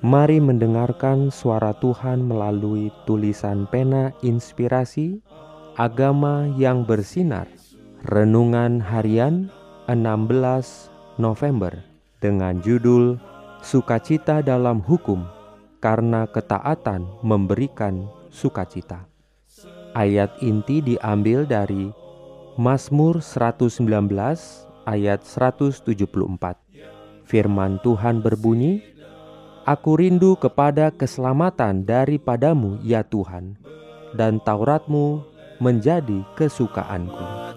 Mari mendengarkan suara Tuhan melalui tulisan pena inspirasi Agama yang bersinar Renungan harian 16 November dengan judul Sukacita dalam Hukum karena ketaatan memberikan sukacita. Ayat inti diambil dari Mazmur 119 ayat 174. Firman Tuhan berbunyi, Aku rindu kepada keselamatan daripadamu ya Tuhan, dan Tauratmu menjadi kesukaanku.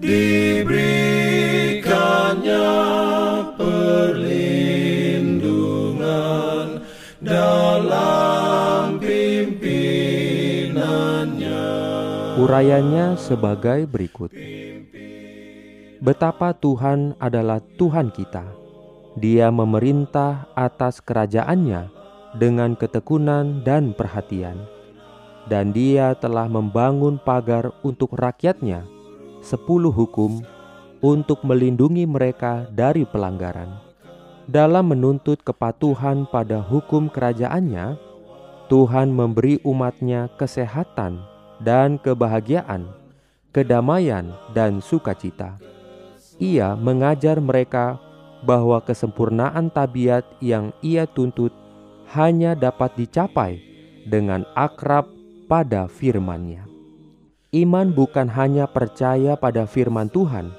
Diberikannya perlindungan dalam pimpinannya. Urayanya sebagai berikut. Betapa Tuhan adalah Tuhan kita dia memerintah atas kerajaannya dengan ketekunan dan perhatian, dan dia telah membangun pagar untuk rakyatnya, sepuluh hukum untuk melindungi mereka dari pelanggaran. Dalam menuntut kepatuhan pada hukum kerajaannya, Tuhan memberi umatnya kesehatan dan kebahagiaan, kedamaian dan sukacita. Ia mengajar mereka bahwa kesempurnaan tabiat yang ia tuntut hanya dapat dicapai dengan akrab pada firman-Nya. Iman bukan hanya percaya pada firman Tuhan,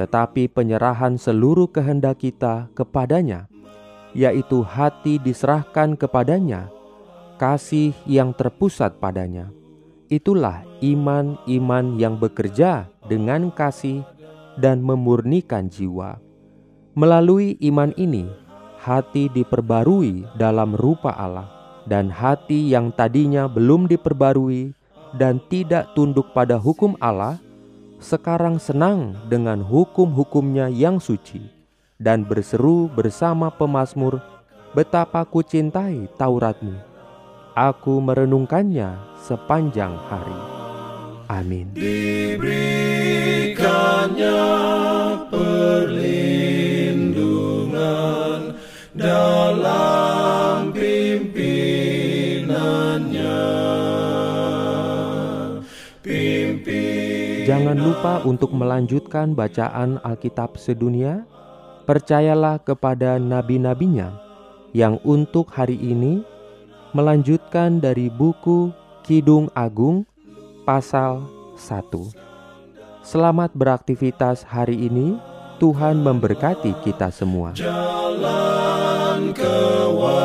tetapi penyerahan seluruh kehendak kita kepadanya, yaitu hati diserahkan kepadanya, kasih yang terpusat padanya. Itulah iman-iman yang bekerja dengan kasih dan memurnikan jiwa Melalui iman ini, hati diperbarui dalam rupa Allah, dan hati yang tadinya belum diperbarui dan tidak tunduk pada hukum Allah, sekarang senang dengan hukum-hukumnya yang suci, dan berseru bersama pemazmur, betapa ku cintai Tauratmu. Aku merenungkannya sepanjang hari. Amin. Diberikannya dalam Jangan lupa untuk melanjutkan bacaan Alkitab sedunia. Percayalah kepada nabi-nabinya yang untuk hari ini melanjutkan dari buku Kidung Agung pasal 1. Selamat beraktivitas hari ini. Tuhan memberkati kita semua. Jalan kewajiban,